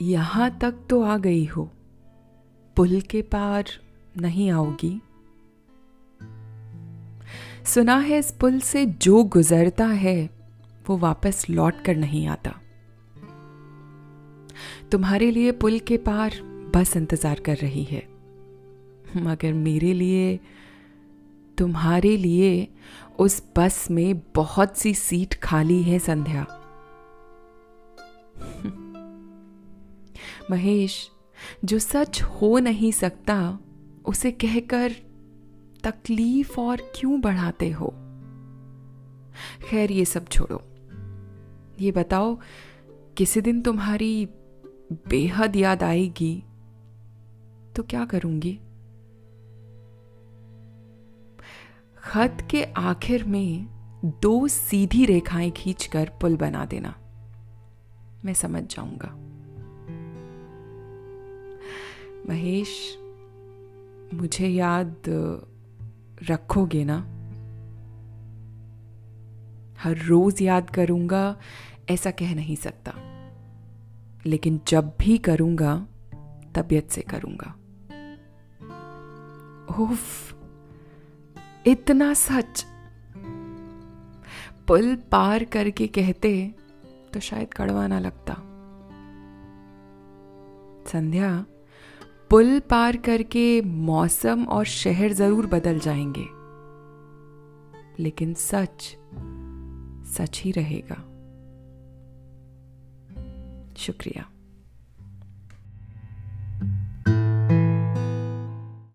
यहाँ तक तो आ गई हो। पुल के पार नहीं आओगी। सुना है इस पुल से जो गुजरता है, वो वापस लौट कर नहीं आता। तुम्हारे लिए पुल के पार बस इंतज़ार कर रही है। मगर मेरे लिए, तुम्हारे लिए उस बस में बहुत सी सीट खाली है, संध्या। महेश, जो सच हो नहीं सकता, उसे कहकर तकलीफ़ और क्यों बढ़ाते हो? खैर, ये सब छोड़ो। ये बताओ, किसी दिन तुम्हारी बेहद याद आएगी तो क्या करूँगी? खत के आखिर में दो सीधी रेखाएँ खींचकर पुल बना देना। मैं समझ जाऊँगा। महेश, मुझे याद रखोगे ना? हर रोज याद करूँगा, ऐसा कह नहीं सकता। लेकिन जब भी करूँगा, तबीयत से करूँगा। उफ, इतना सच। पुल पार करके कहते तो शायद कड़वा ना लगता। संध्या पुल पार करके मौसम और शहर ज़रूर बदल जाएँगे। लेकिन सच सच ही रहेगा। शुक्रिया।